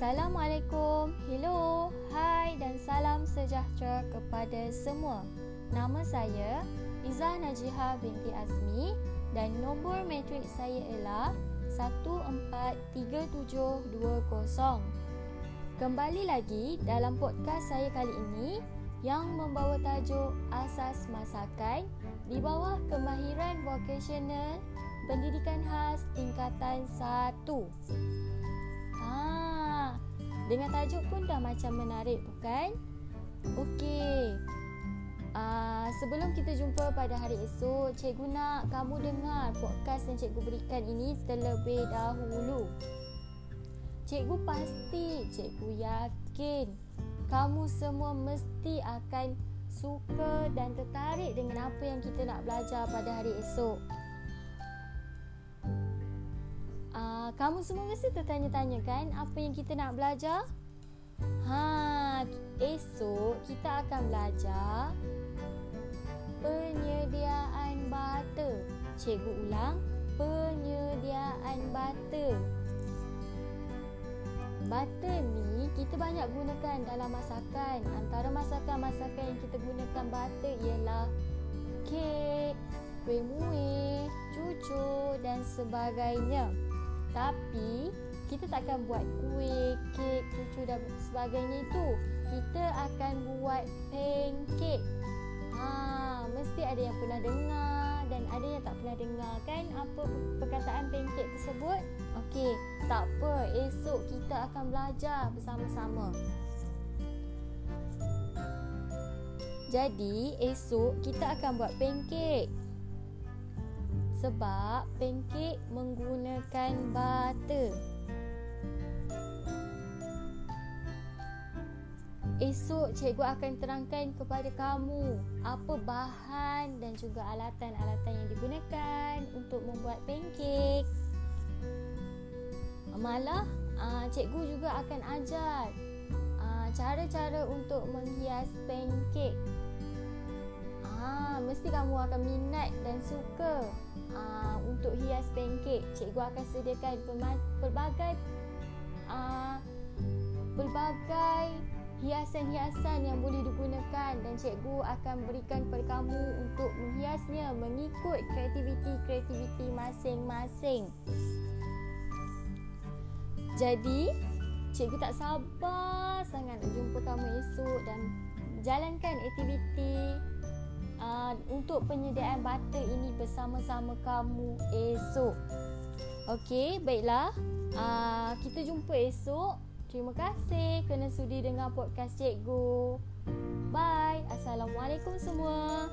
Assalamualaikum. Hello. Hai dan salam sejahtera kepada semua. Nama saya Izzah Najiha binti Azmi dan nombor matrik saya ialah 143720. Kembali lagi dalam podcast saya kali ini yang membawa tajuk Asas Masakan di bawah Kemahiran Vocational Pendidikan Khas Tingkatan 1. Dengan tajuk pun dah macam menarik bukan? Okey. Uh, sebelum kita jumpa pada hari esok, cikgu nak kamu dengar podcast yang cikgu berikan ini terlebih dahulu. Cikgu pasti, cikgu yakin kamu semua mesti akan suka dan tertarik dengan apa yang kita nak belajar pada hari esok. Kamu semua mesti tertanya-tanya kan apa yang kita nak belajar? Ha, esok kita akan belajar penyediaan butter. Cikgu ulang, penyediaan butter. Butter ni kita banyak gunakan dalam masakan. Antara masakan-masakan yang kita gunakan butter ialah kek, kuih muih, cucur dan sebagainya. Tapi kita takkan buat kuih, kek, cucu dan sebagainya itu. Kita akan buat pancake. Ha, mesti ada yang pernah dengar dan ada yang tak pernah dengar kan apa perkataan pancake tersebut? Okey, tak apa. Esok kita akan belajar bersama-sama. Jadi, esok kita akan buat pancake sebab pancake menggunakan butter. Esok cikgu akan terangkan kepada kamu apa bahan dan juga alatan-alatan yang digunakan untuk membuat pancake. Malah ah, cikgu juga akan ajar ah, cara-cara untuk menghias pancake. Ah, mesti kamu akan minat dan suka uh, untuk hias pancake cikgu akan sediakan pelbagai uh, pelbagai hiasan-hiasan yang boleh digunakan dan cikgu akan berikan kepada kamu untuk menghiasnya mengikut kreativiti-kreativiti masing-masing. Jadi, cikgu tak sabar sangat nak jumpa kamu esok dan jalankan aktiviti uh, untuk penyediaan butter ini bersama-sama kamu esok. Okey, baiklah. Uh, kita jumpa esok. Terima kasih kerana sudi dengar podcast cikgu. Bye. Assalamualaikum semua.